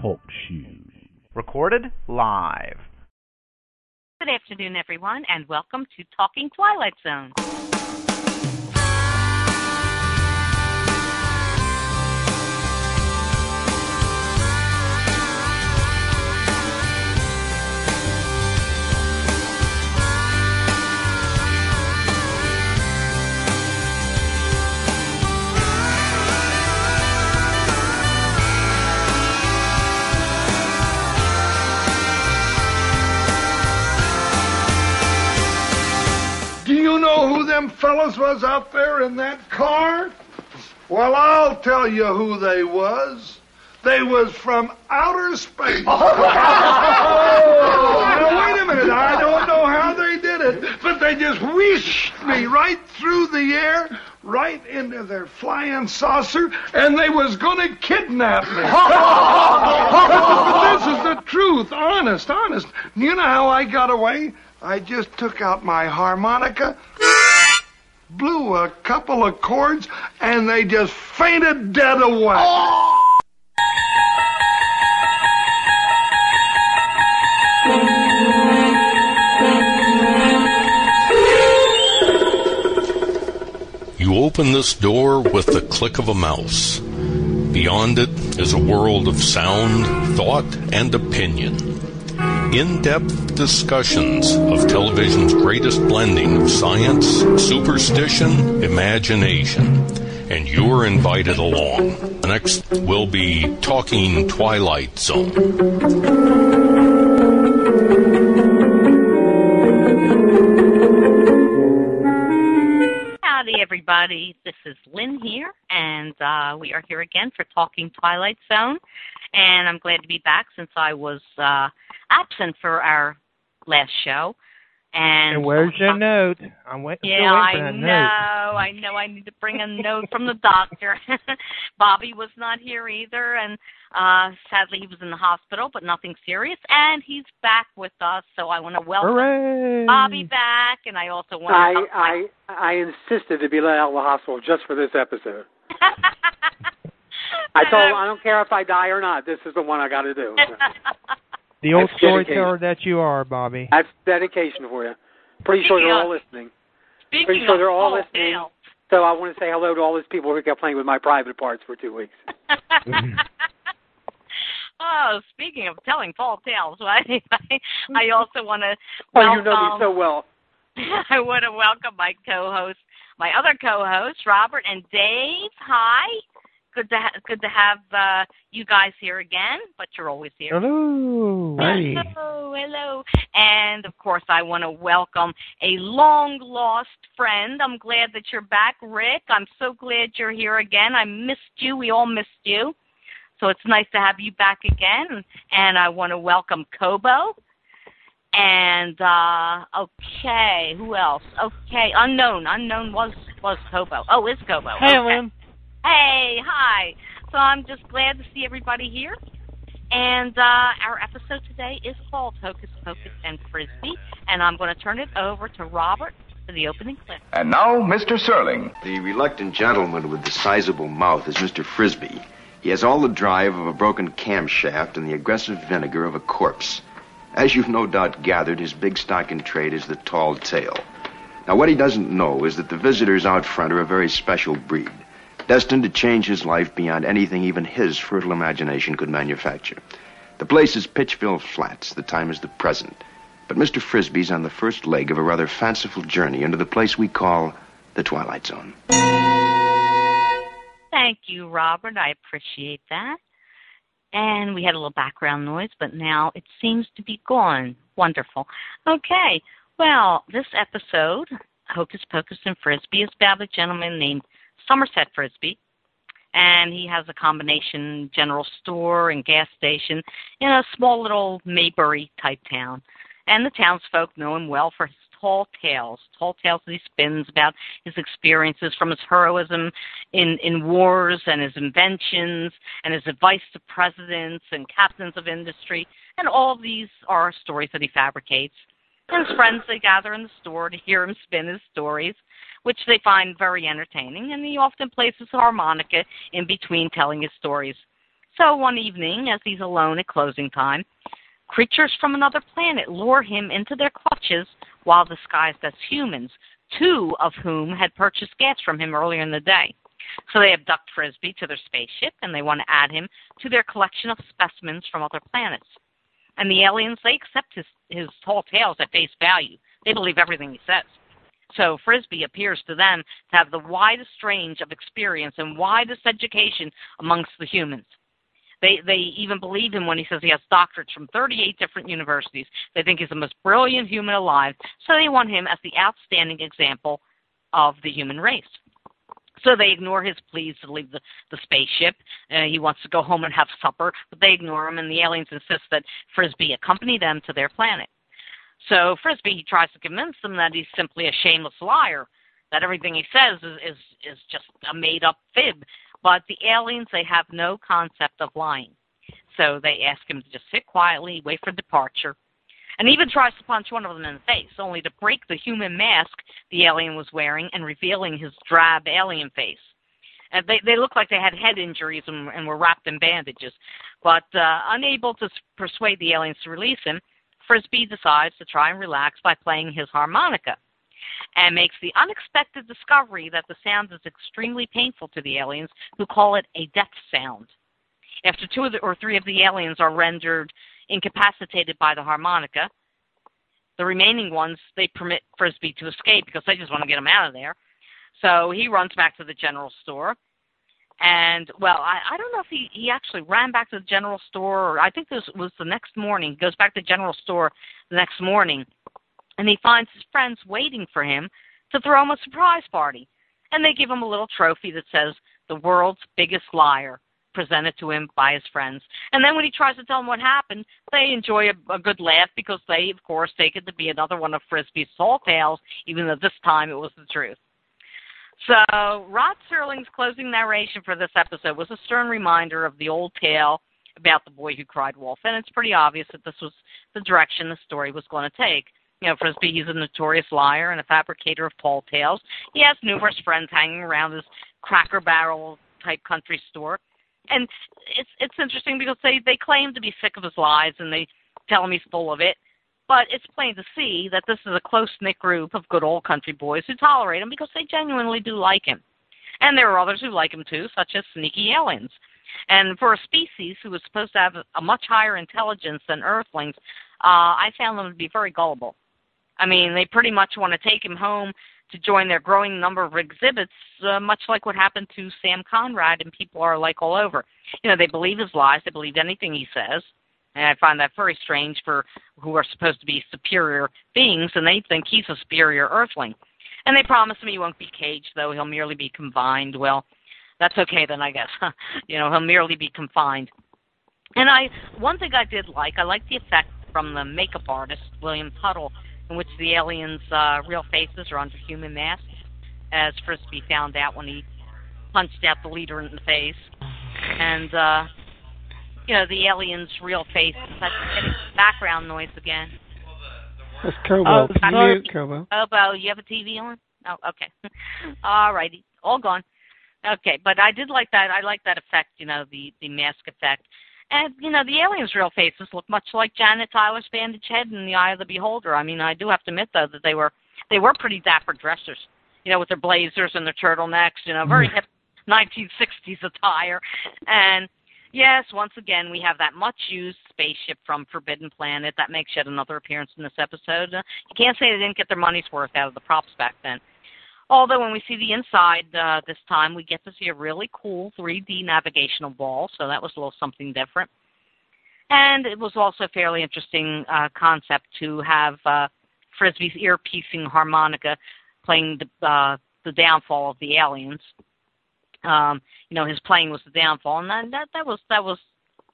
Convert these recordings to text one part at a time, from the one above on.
Talk Shoe. Recorded live. Good afternoon, everyone, and welcome to Talking Twilight Zone. Them fellas was out there in that car? Well, I'll tell you who they was. They was from outer space. Oh. now, wait a minute. I don't know how they did it, but they just whooshed me right through the air, right into their flying saucer, and they was gonna kidnap me. but this is the truth, honest, honest. You know how I got away? I just took out my harmonica, blew a couple of chords, and they just fainted dead away. You open this door with the click of a mouse. Beyond it is a world of sound, thought, and opinion. In depth discussions of television's greatest blending of science, superstition, imagination. And you're invited along. Next, we'll be talking Twilight Zone. Howdy, everybody. This is Lynn here, and uh, we are here again for Talking Twilight Zone. And I'm glad to be back since I was uh, absent for our last show. And, And where's your note? I'm wait- Yeah, waiting for I that know. note. I know. I need to bring a note from the doctor. Bobby was not here either, and uh sadly he was in the hospital, but nothing serious. And he's back with us, so I want to welcome Hooray! Bobby back, and I also want I, to. I I insisted to be let out of the hospital just for this episode. I told him I don't care if I die or not. This is the one I got to do. The old That's storyteller that you are, Bobby. That's dedication for you. Pretty sure they're all listening. Speaking Pretty sure they're all listening. tales. So I want to say hello to all those people who kept playing with my private parts for two weeks. oh, speaking of telling tall tales, I, I also want to Oh, welcome. you know me so well. I want to welcome my co-host, my other co-hosts, Robert and Dave. Hi. Good to ha- good to have uh, you guys here again, but you're always here. Hello. Hey. Hello, hello. And of course, I want to welcome a long lost friend. I'm glad that you're back, Rick. I'm so glad you're here again. I missed you. We all missed you. So it's nice to have you back again. And I want to welcome Kobo. And uh okay, who else? Okay, unknown. Unknown was was Kobo. Oh, is Kobo. Hey, okay. Lynn. Hey, hi. So I'm just glad to see everybody here. And uh, our episode today is called Hocus Pocus and Frisby. And I'm going to turn it over to Robert for the opening clip. And now, Mr. Serling. The reluctant gentleman with the sizable mouth is Mr. Frisby. He has all the drive of a broken camshaft and the aggressive vinegar of a corpse. As you've no doubt gathered, his big stock in trade is the tall tale. Now, what he doesn't know is that the visitors out front are a very special breed, destined to change his life beyond anything even his fertile imagination could manufacture. The place is Pitchville Flats. The time is the present. But Mr. Frisby's on the first leg of a rather fanciful journey into the place we call the Twilight Zone. Thank you, Robert. I appreciate that. And we had a little background noise, but now it seems to be gone. Wonderful. Okay. Well, this episode, Hocus Pocus and Frisby, is about a gentleman named Somerset Frisby. And he has a combination general store and gas station in a small little Mayberry type town. And the townsfolk know him well for his tall tales, tall tales that he spins about his experiences from his heroism in, in wars and his inventions and his advice to presidents and captains of industry. And all of these are stories that he fabricates. His friends, they gather in the store to hear him spin his stories, which they find very entertaining. And he often plays his harmonica in between telling his stories. So one evening, as he's alone at closing time, creatures from another planet lure him into their clutches while disguised as humans, two of whom had purchased gas from him earlier in the day. So they abduct Frisby to their spaceship and they want to add him to their collection of specimens from other planets. And the aliens, they accept his, his tall tales at face value. They believe everything he says. So Frisby appears to them to have the widest range of experience and widest education amongst the humans. They they even believe him when he says he has doctorates from 38 different universities. They think he's the most brilliant human alive, so they want him as the outstanding example of the human race. So they ignore his pleas to leave the, the spaceship. Uh, he wants to go home and have supper, but they ignore him, and the aliens insist that Frisby accompany them to their planet. So Frisby he tries to convince them that he's simply a shameless liar, that everything he says is is, is just a made up fib. But the aliens, they have no concept of lying. So they ask him to just sit quietly, wait for departure, and even tries to punch one of them in the face, only to break the human mask the alien was wearing and revealing his drab alien face. And they, they looked like they had head injuries and, and were wrapped in bandages. But uh, unable to persuade the aliens to release him, Frisby decides to try and relax by playing his harmonica and makes the unexpected discovery that the sound is extremely painful to the aliens, who call it a death sound. After two or three of the aliens are rendered incapacitated by the harmonica, the remaining ones they permit Frisby to escape because they just want to get him out of there. So he runs back to the general store. And well, I, I don't know if he, he actually ran back to the general store or I think this was the next morning. He goes back to the general store the next morning and he finds his friends waiting for him to throw him a surprise party. And they give him a little trophy that says, The world's biggest liar, presented to him by his friends. And then when he tries to tell them what happened, they enjoy a, a good laugh because they, of course, take it to be another one of Frisby's tall tales, even though this time it was the truth. So, Rod Serling's closing narration for this episode was a stern reminder of the old tale about the boy who cried wolf, and it's pretty obvious that this was the direction the story was going to take. You know, Frisby, he's a notorious liar and a fabricator of tall tales. He has numerous friends hanging around his Cracker Barrel type country store. And it's it's interesting because they they claim to be sick of his lies and they tell him he's full of it. But it's plain to see that this is a close knit group of good old country boys who tolerate him because they genuinely do like him. And there are others who like him too, such as sneaky aliens. And for a species who is supposed to have a much higher intelligence than Earthlings, uh, I found them to be very gullible. I mean, they pretty much want to take him home to join their growing number of exhibits, uh, much like what happened to Sam Conrad, and people are like all over. You know, they believe his lies, they believe anything he says, and I find that very strange for who are supposed to be superior beings, and they think he's a superior earthling. And they promise him he won't be caged, though he'll merely be confined. Well, that's okay then, I guess. you know, he'll merely be confined. And I, one thing I did like, I liked the effect from the makeup artist William Tuttle in which the aliens' uh, real faces are under human masks, as Frisby found out when he punched out the leader in the face. And, uh, you know, the alien's real face. That's getting background noise again. That's Kobo. Oh, mute, Kobo. Kobo, you have a TV on? Oh, okay. All righty. All gone. Okay, but I did like that. I like that effect, you know, the the mask effect. And you know, the aliens' real faces look much like Janet Tyler's bandaged head in The Eye of the Beholder. I mean, I do have to admit though that they were they were pretty dapper dressers. You know, with their blazers and their turtlenecks. You know, very hip 1960s attire. And yes, once again, we have that much used spaceship from Forbidden Planet that makes yet another appearance in this episode. Uh, you can't say they didn't get their money's worth out of the props back then. Although when we see the inside uh, this time, we get to see a really cool 3D navigational ball, so that was a little something different. And it was also a fairly interesting uh, concept to have uh, Frisby's ear-piercing harmonica playing the, uh, the downfall of the aliens. Um, you know, his playing was the downfall, and that that, that was that was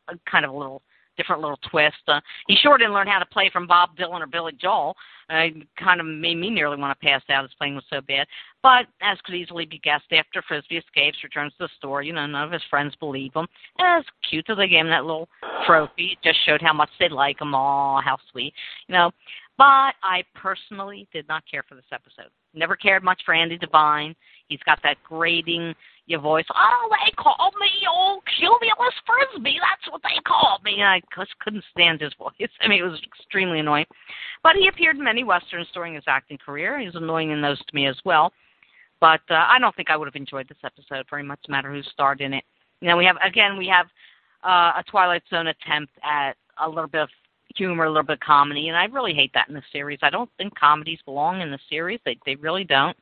a kind of a little different little twist. Uh, he sure didn't learn how to play from Bob Dylan or Billy Joel. Uh, kind of made me nearly want to pass out. His playing was so bad. But as could easily be guessed, after Frisby escapes, returns to the store, you know, none of his friends believe him. And it's cute that they gave him that little trophy. It just showed how much they like him. Oh, how sweet. You know, but I personally did not care for this episode. Never cared much for Andy Devine. He's got that grating your voice. Oh, they call me old Cumulus Frisby. That's what they call me. I just couldn't stand his voice. I mean, it was extremely annoying. But he appeared in many westerns during his acting career. He was annoying in those to me as well. But uh, I don't think I would have enjoyed this episode very much, no matter who starred in it. You know, we have again we have uh, a Twilight Zone attempt at a little bit of humor, a little bit of comedy, and I really hate that in the series. I don't think comedies belong in the series. They they really don't.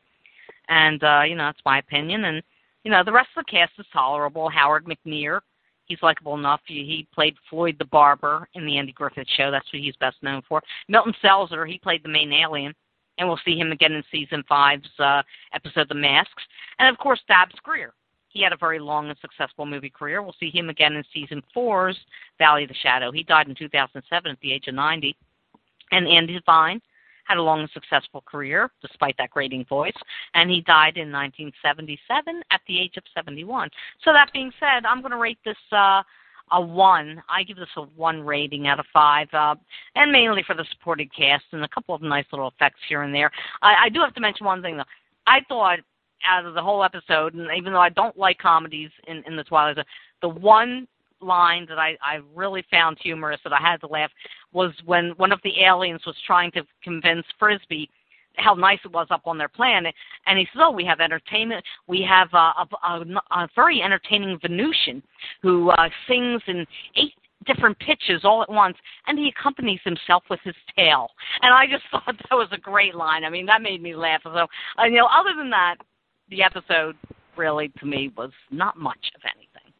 And uh, you know, that's my opinion. And you know, the rest of the cast is tolerable. Howard McNear, he's likable enough. He, he played Floyd the barber in the Andy Griffith Show. That's what he's best known for. Milton Selzer, he played the main alien, and we'll see him again in season five's uh, episode The Masks. And of course, Dabbs Greer. He had a very long and successful movie career. We'll see him again in season four's Valley of the Shadow. He died in 2007 at the age of 90. And Andy Devine had a long and successful career despite that grating voice, and he died in 1977 at the age of 71. So that being said, I'm going to rate this uh, a one. I give this a one rating out of five, uh, and mainly for the supporting cast and a couple of nice little effects here and there. I, I do have to mention one thing though. I thought out of the whole episode, and even though I don't like comedies in, in the Twilight Zone, the one line that I, I really found humorous that I had to laugh was when one of the aliens was trying to convince Frisby how nice it was up on their planet, and he says, "Oh, we have entertainment. We have uh, a, a, a very entertaining Venusian who uh, sings in eight different pitches all at once, and he accompanies himself with his tail." And I just thought that was a great line. I mean, that made me laugh. So, uh, you know, other than that, the episode really to me was not much of anything.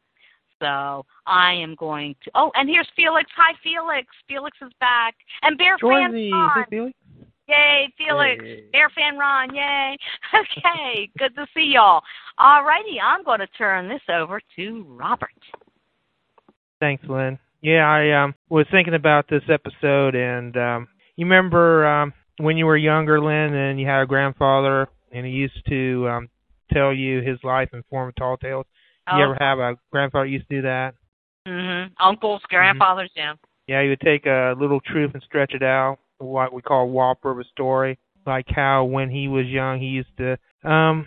So I am going to. Oh, and here's Felix. Hi, Felix. Felix is back, and Bear Join fan me. Ron. Hey, Felix. Yay, Felix. Hey. Bear fan Ron. Yay. Okay, good to see y'all. All righty, I'm going to turn this over to Robert. Thanks, Lynn. Yeah, I um was thinking about this episode, and um you remember um when you were younger, Lynn, and you had a grandfather, and he used to um tell you his life in form of tall tales. Oh. You ever have a grandfather used to do that? Mm-hmm. Uncles, grandfathers, yeah. Yeah, he would take a little truth and stretch it out, what we call a whopper of a story. Like how when he was young, he used to um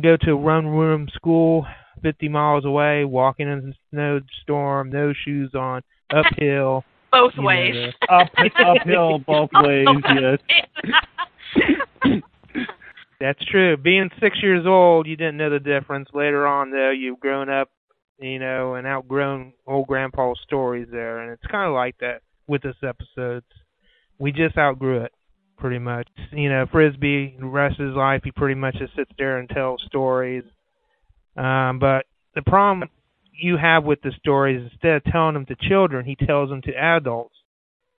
go to a run room school 50 miles away, walking in the snowstorm, no shoes on, uphill. Both you know, ways. Up, uphill both ways, yes. That's true. Being six years old, you didn't know the difference. Later on, though, you've grown up, you know, and outgrown old grandpa's stories there, and it's kind of like that with this episode. We just outgrew it, pretty much. You know, Frisby, the rest of his life, he pretty much just sits there and tells stories. Um, but the problem you have with the stories, instead of telling them to children, he tells them to adults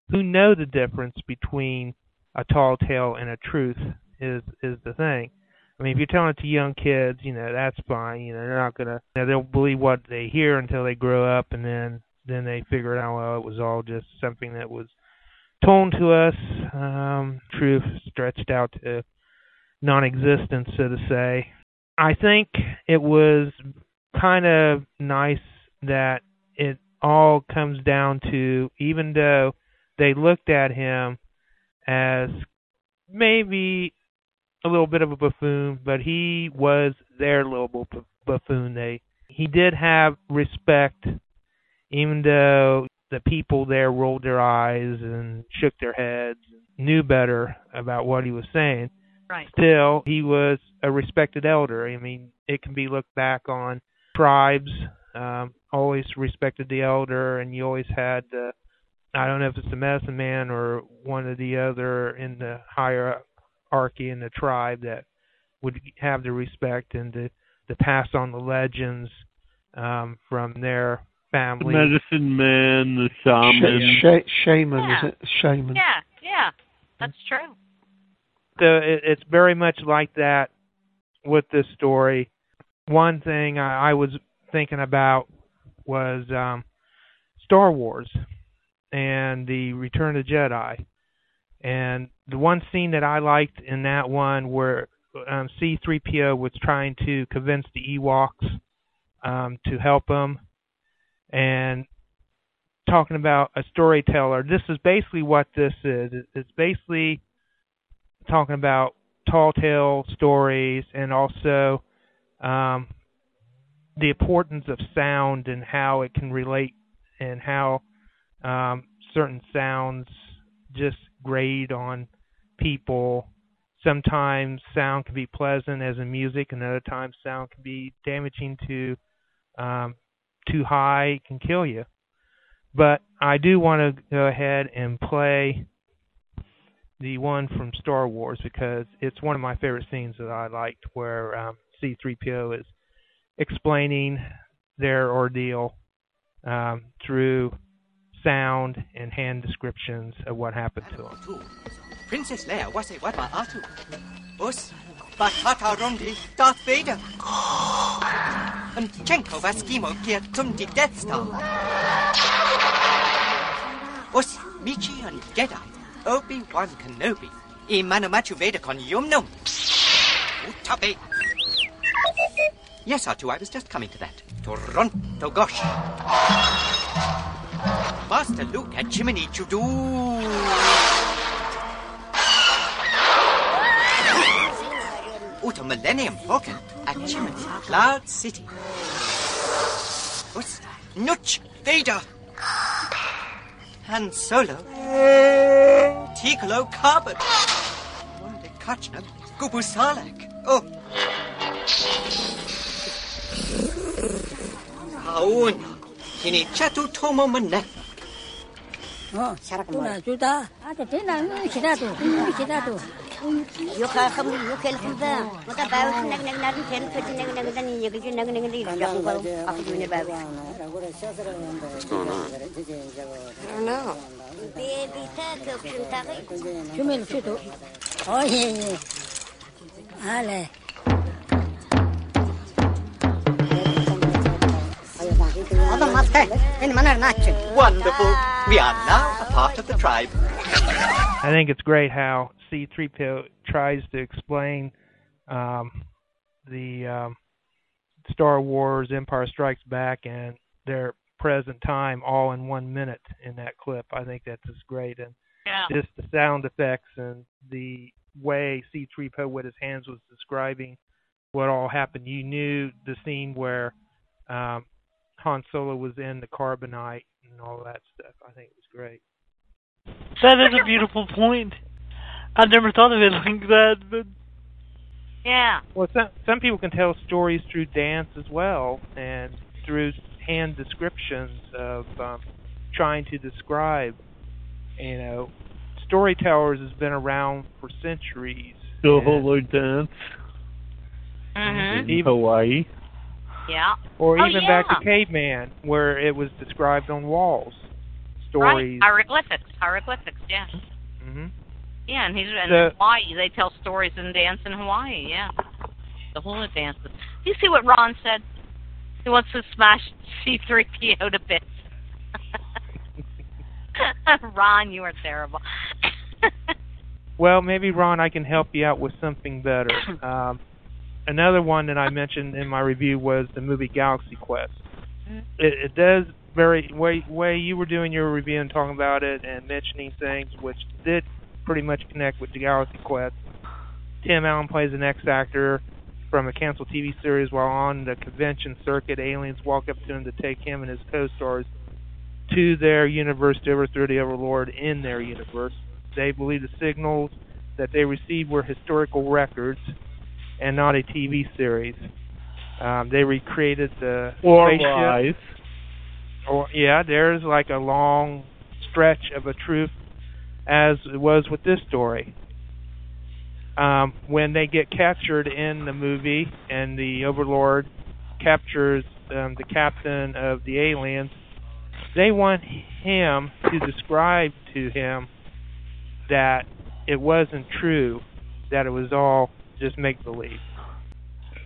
who know the difference between a tall tale and a truth is is the thing. I mean, if you're telling it to young kids, you know that's fine. You know they're not gonna you know, they'll believe what they hear until they grow up, and then then they figure it out. Well, it was all just something that was told to us, um, truth stretched out to non-existence, so to say. I think it was kind of nice that it all comes down to even though they looked at him as maybe a little bit of a buffoon, but he was their little bu- buffoon. They he did have respect, even though the people there rolled their eyes and shook their heads, knew better about what he was saying. Right. Still, he was a respected elder. I mean, it can be looked back on tribes um, always respected the elder, and you always had the I don't know if it's the medicine man or one of the other in the hierarchy in the tribe that would have the respect and to to pass on the legends um, from their The family. medicine man, the shaman. Sh- sh- shaman, Yeah. is it? Shaman. Yeah, yeah, that's true. So it, it's very much like that with this story. One thing I, I was thinking about was um, Star Wars and the Return of the Jedi. And the one scene that I liked in that one where um, C-3PO was trying to convince the Ewoks um, to help him and talking about a storyteller. This is basically what this is. It's basically talking about tall tale stories and also um, the importance of sound and how it can relate and how um, certain sounds just grate on people. Sometimes sound can be pleasant, as in music, and other times sound can be damaging to um, too high can kill you. But I do want to go ahead and play the one from Star Wars because it's one of my favorite scenes that I liked, where um, C-3PO is explaining their ordeal um, through sound and hand descriptions of what happened to them. Princess Leia was a Wadma Atu. Us, Batata Rondi, Darth Vader. And Chenko Vaskimo Kia Tumdi Death Star. Us, Michi and Jedi, Obi-Wan Kenobi, I Manamachu Vader Con Yumnum. Utabe. Yes, R2, I was just coming to that. Toronto Gosh. Master Luke at Chimney Chudu. Uta Millennium Falcon at Chimney Cloud City. What's Nutch Vader? Han Solo. Ticolo Carbon. Wanda Kachna Gubu Salak. Oh. Haun. Kini Chatu Tomo Manek. 어. 잘하구만 주다. 아저 되나 기다도 기다도 욕할 흠 욕할 흠다 뭐다 바우 나그나그 나는 챈 챈 나그나그 나니 얘기 나.그나.그 니 욕할 거 아프 주네 바우 나 베비 타크 춘타기 주면 주도 어예 알레 Ale. Adam Matte, in manner Wonderful. We are now a part of the tribe. I think it's great how C-3PO tries to explain um, the um, Star Wars Empire Strikes Back and their present time all in one minute in that clip. I think that's just great. And Yeah. just the sound effects and the way C-3PO with his hands was describing what all happened. You knew the scene where um, Han Solo was in the carbonite and all that stuff. I think it was great. That is a beautiful point. I never thought of it like that, but Yeah. Well, some some people can tell stories through dance as well, and through hand descriptions of um, trying to describe. You know, storytellers has been around for centuries. The hula dance Mhm. in Hawaii. Yeah. Or Oh, even yeah. back to caveman, where it was described on walls. Stories. Right. Hieroglyphics. Hieroglyphics. Yeah. hmm Yeah, and he's in The- Hawaii. They tell stories and dance in Hawaii. Yeah. The hula dances. Do you see what Ron said? He wants to smash C-3PO to bits. Ron, you are terrible. Well, maybe Ron, I can help you out with something better. Um, another one that I mentioned in my review was the movie Galaxy Quest. Mm-hmm. It, it does very way way you were doing your review and talking about it and mentioning things which did pretty much connect with the Galaxy Quest. Tim Allen plays an ex-actor from a canceled TV series while on the convention circuit. Aliens walk up to him to take him and his co-stars to their universe to overthrow the Overlord in their universe. They believe the signals that they received were historical records and not a TV series. Um, they recreated the Or spaceship. lies. Or yeah, there's like a long stretch of a truth, as it was with this story. Um, when they get captured in the movie, and the Overlord captures um, the captain of the aliens, they want him to describe to him that it wasn't true, that it was all just make believe.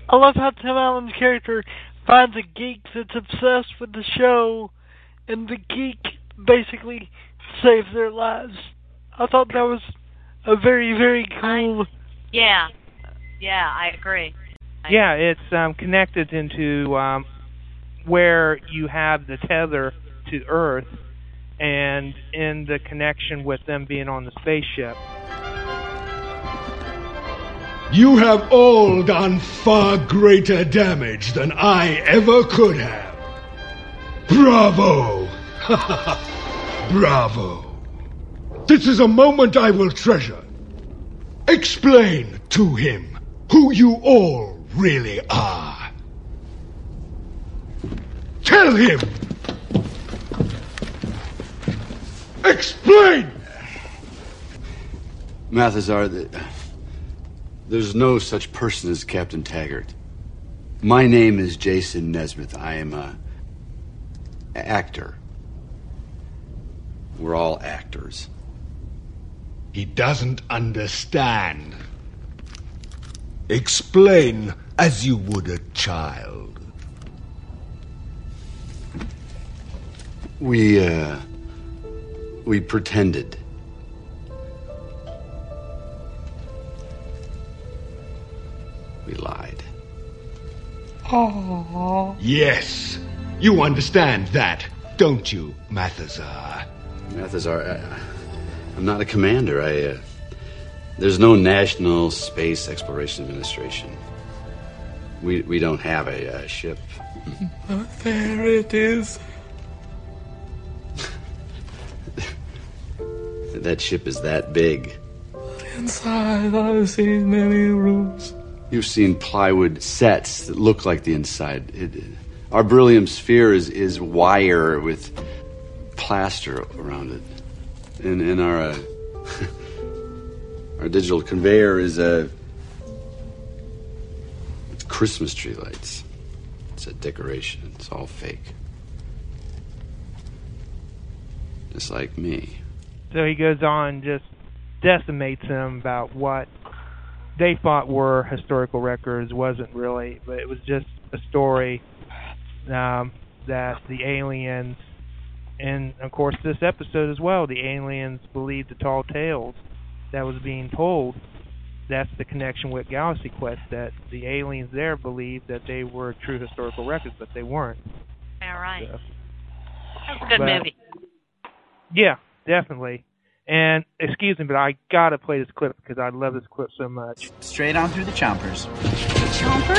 I love how Tim Allen's character finds a geek that's obsessed with the show, and the geek basically saves their lives. I thought that was a very, very cool. yeah. Yeah, I agree. Yeah, it's um, connected into um, where you have the tether to Earth, and in the connection with them being on the spaceship. You have all done far greater damage than I ever could have. Bravo! Bravo. This is a moment I will treasure. Explain to him who you all really are. Tell him. Explain! Mathesar, the, there's no such person as Captain Taggart. My name is Jason Nesmith. I am a actor. We're all actors. He doesn't understand. Explain as you would a child. We, uh, we pretended. We lied. Oh. Yes. You understand that, don't you, Mathesar? Mathesar, I, I'm not a commander. I, uh, there's no National Space Exploration Administration. We, we don't have a uh, ship. there it is. That ship is that big. Inside, I've seen many rooms. You've seen plywood sets that look like the inside. It, our beryllium sphere is, is wire with plaster around it. And, and our, uh, our digital conveyor is a. It's Christmas tree lights. It's a decoration. It's all fake. Just like me. So he goes on, just decimates them about what they thought were historical records wasn't really, but it was just a story um, that the aliens, and of course this episode as well, the aliens believed the tall tales that was being told. That's the connection with Galaxy Quest that the aliens there believed that they were true historical records, but they weren't. All right. So, That's a good but- movie. yeah, definitely. And excuse me, but I gotta play this clip because I love this clip so much. Straight on through the chompers. Chompers?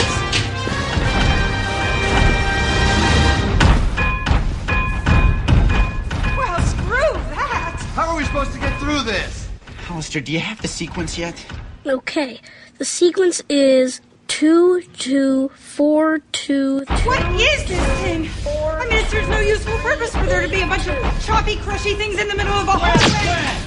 Well, screw that! How are we supposed to get through this? Hollister, do you have the sequence yet? Okay, the sequence is two, two, four, two. What is this thing? I mean, it serves no useful purpose for there to be a bunch of choppy, crushy things in the middle of a hallway.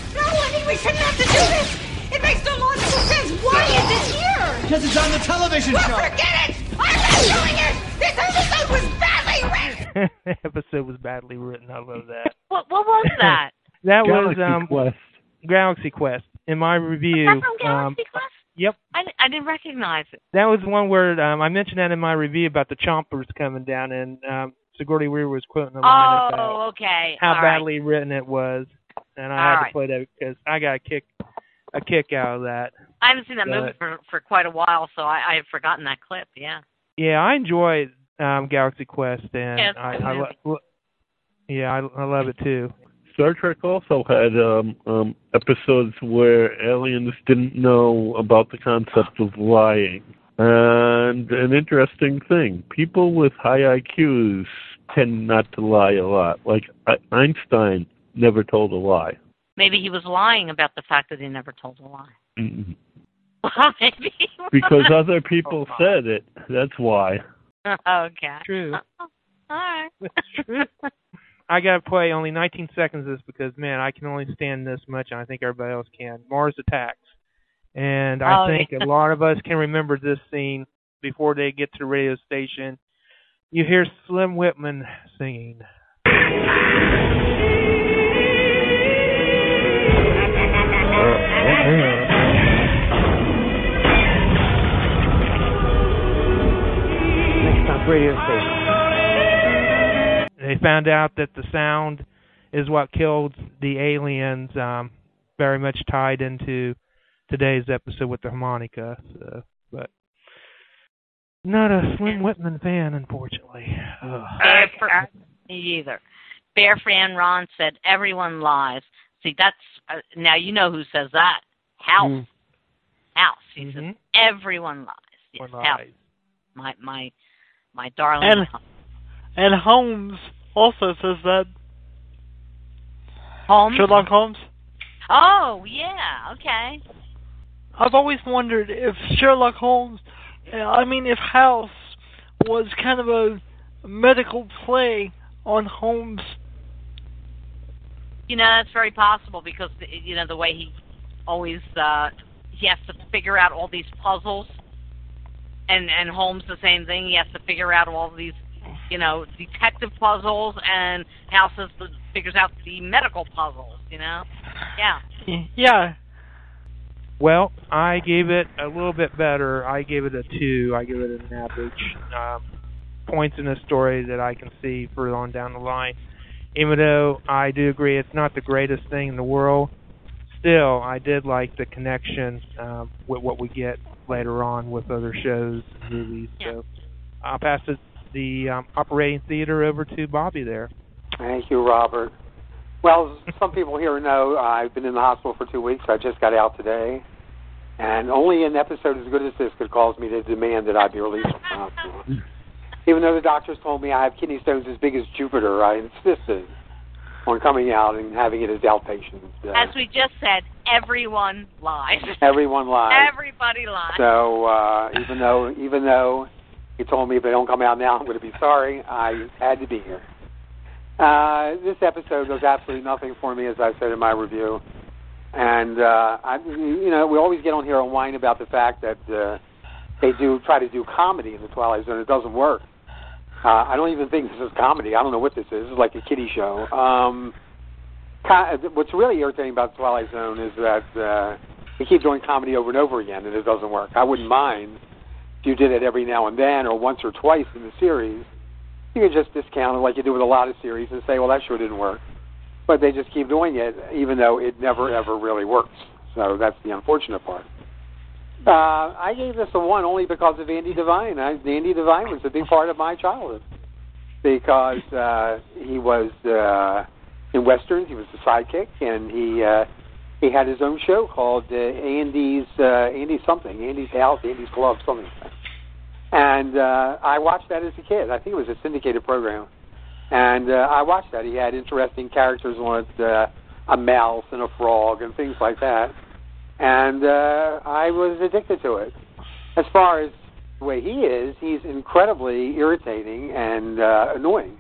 No, I mean, we shouldn't have to do this. It makes no logical sense. Why is it here? Because it's on the television well, show. forget it! I'm not doing it! This episode was badly written! episode was badly written. I love that. What what was that? That Galaxy was um, Quest. Galaxy Quest. In my review, Is that from Galaxy um, Quest? yep, I, I didn't recognize it. that was one word um, I mentioned that in my review about the chompers coming down, and um, Sigourney Weaver was quoting a line about Oh, okay. how All right. badly written it was, and I All had right. to play that because I got a kick a kick out of that. I haven't seen that But- movie for for quite a while, so I, I had forgotten that clip. Yeah. Yeah, I enjoy um, Galaxy Quest, and Yeah, it's a I, good I movie. lo- yeah, I, I love it too. Star Trek also had um, um, episodes where aliens didn't know about the concept of lying. And an interesting thing, people with high IQs tend not to lie a lot. Like I- Einstein never told a lie. Maybe he was lying about the fact that he never told a lie. Mm-mm. Maybe. Because other people said it. That's why. okay. True. All right. I gotta play only 19 seconds of this because man, I can only stand this much, and I think everybody else can. Mars Attacks, and I Oh, think yeah. a lot of us can remember this scene before they get to the radio station. You hear Slim Whitman singing. Radio station. They found out that the sound is what killed the aliens, um, very much tied into today's episode with the harmonica. So, but not a Slim Whitman fan, unfortunately. Ugh. Bear Fan, me either. Bear Fan Ron said everyone lies. See, that's uh, now you know who says that. House. Mm. House. He says everyone lies. Yes, One House. lies. My my my darling. And and Holmes also says that. Holmes. Sherlock Holmes. Oh yeah. Okay. I've always wondered if Sherlock Holmes, I mean, if House was kind of a medical play on Holmes. You know that's very possible because you know the way he always uh he has to figure out all these puzzles, and and Holmes the same thing. He has to figure out all these you know detective puzzles, and House the, figures out the medical puzzles. You know, yeah. Yeah. Well, I gave it a little bit better. I gave it a two. I give it an average. Um, points in the story that I can see further on down the line. Even though I do agree it's not the greatest thing in the world, still I did like the connection um, with what we get later on with other shows and movies. So I'll pass it, the um, operating theater over to Bobby there. Thank you, Robert. Well, some people here know I've been in the hospital for two weeks. I just got out today. And only an episode as good as this could cause me to demand that I be released from the hospital. Even though the doctors told me I have kidney stones as big as Jupiter, I insisted on coming out and having it as outpatient. Uh, As we just said, everyone lies. everyone lies. Everybody lies. So uh, even though even though he told me if they don't come out now, I'm going to be sorry. I had to be here. Uh, this episode does absolutely nothing for me, as I said in my review. And uh, I, you know, we always get on here and whine about the fact that uh, they do try to do comedy in the Twilight Zone. It doesn't work. Uh, I don't even think this is comedy. I don't know what this is. It's like a kiddie show. Um, what's really irritating about Twilight Zone is that uh, they keep doing comedy over and over again, and it doesn't work. I wouldn't mind if you did it every now and then or once or twice in the series. You could just discount it like you do with a lot of series and say, well, that sure didn't work. But they just keep doing it, even though it never, ever really works. So that's the unfortunate part. Uh, I gave this a one only because of Andy Devine. I, Andy Devine was a big part of my childhood because uh, he was uh, in westerns. He was the sidekick, and he uh, he had his own show called uh, Andy's uh, Andy something, Andy's House, Andy's Club, something. And uh, I watched that as a kid. I think it was a syndicated program, and uh, I watched that. He had interesting characters on it, uh, a mouse and a frog and things like that and uh, I was addicted to it. As far as the way he is, he's incredibly irritating and uh, annoying,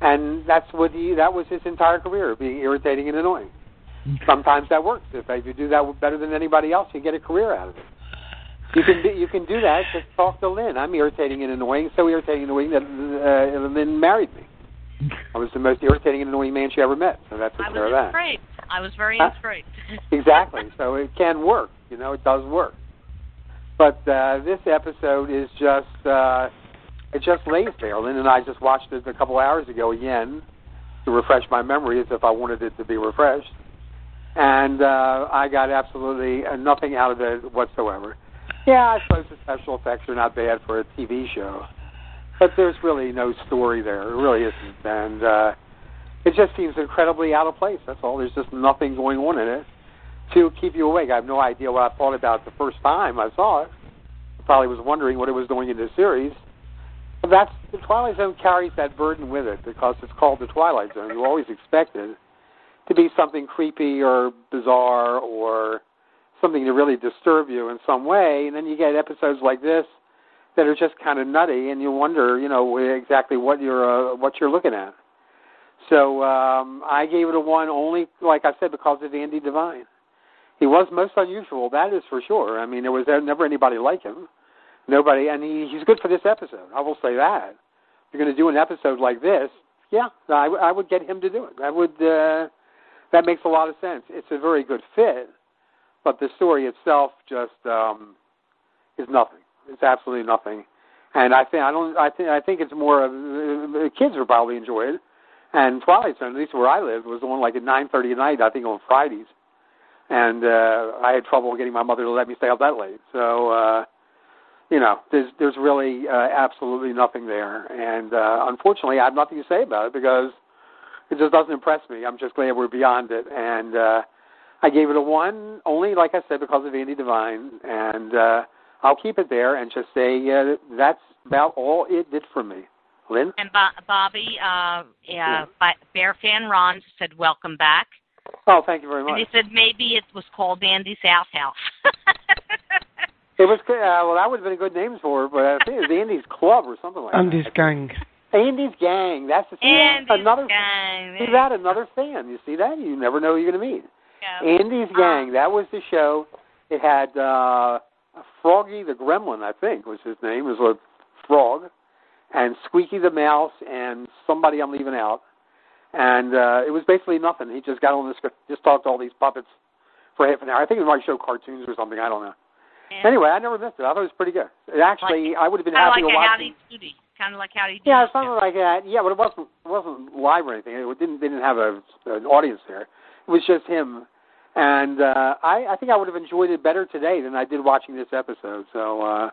and that's what he that was his entire career, being irritating and annoying. Sometimes that works. If you do that better than anybody else, you get a career out of it. You can do, you can do that. Just talk to Lynn. I'm irritating and annoying, so irritating and annoying that uh, Lynn married me. I was the most irritating and annoying man she ever met, so that took I care of that. afraid. I was very afraid. exactly. So it can work. You know, it does work. But uh, this episode is just uh, it just lays there. Lynn and I just watched it a couple hours ago again to refresh my memory as if I wanted it to be refreshed, and uh, I got absolutely uh, nothing out of it whatsoever. Yeah, I suppose the special effects are not bad for a TV show, but there's really no story there. It really isn't, and uh, it just seems incredibly out of place. That's all. There's just nothing going on in it to keep you awake. I have no idea what I thought about the first time I saw it. I probably was wondering what it was doing in the series. But that's the Twilight Zone carries that burden with it because it's called the Twilight Zone. You always expect it to be something creepy or bizarre or something to really disturb you in some way, and then you get episodes like this that are just kind of nutty, and you wonder, you know, exactly what you're uh, what you're looking at. So um, I gave it a one only, like I said, because of Andy Devine. He was most unusual, that is for sure. I mean, there was never anybody like him. Nobody, and he, he's good for this episode. I will say that. If you're going to do an episode like this, yeah, I, I would get him to do it. That would uh, that makes a lot of sense. It's a very good fit, but the story itself just um, is nothing. It's absolutely nothing. And I think I don't. I think I think it's more of uh, kids will probably enjoy it. And Twilight Zone, at least where I lived, was on like at nine thirty at night. I think on Fridays, and uh, I had trouble getting my mother to let me stay up that late. So, uh, you know, there's there's really uh, absolutely nothing there. And uh, unfortunately, I have nothing to say about it because it just doesn't impress me. I'm just glad we're beyond it. And uh, I gave it a one, only like I said because of Andy Devine, and uh, I'll keep it there and just say uh, that's about all it did for me. Lynn? And Bo- Bobby, uh, yeah, Bi- Bear Fan Ron said, welcome back. Oh, thank you very much. And he said maybe it was called Andy's Outhouse. It was uh, well, that would have been a good name for it, but I think it was Andy's Club or something like Andy's that. Andy's Gang. Andy's Gang. That's the Andy's another. Gang. See that another fan. You see that? You never know who you're going to meet. Yeah. Andy's Gang. That was the show. It had uh Froggy the Gremlin, I think, was his name. Was a frog, and Squeaky the Mouse, and somebody I'm leaving out. And uh it was basically nothing. He just got on the script, just talked to all these puppets for half an hour. I think it might show cartoons or something. I don't know. Yeah. Anyway, I never missed it. I thought it was pretty good. It actually, I would have been happy like to a watch. Howdy it. Doody. Kind of like Howdy Doody. Yeah, something like that. Yeah, but it wasn't it wasn't live or anything. It didn't they didn't have a an audience there. It was just him, and uh, I I think I would have enjoyed it better today than I did watching this episode. So uh,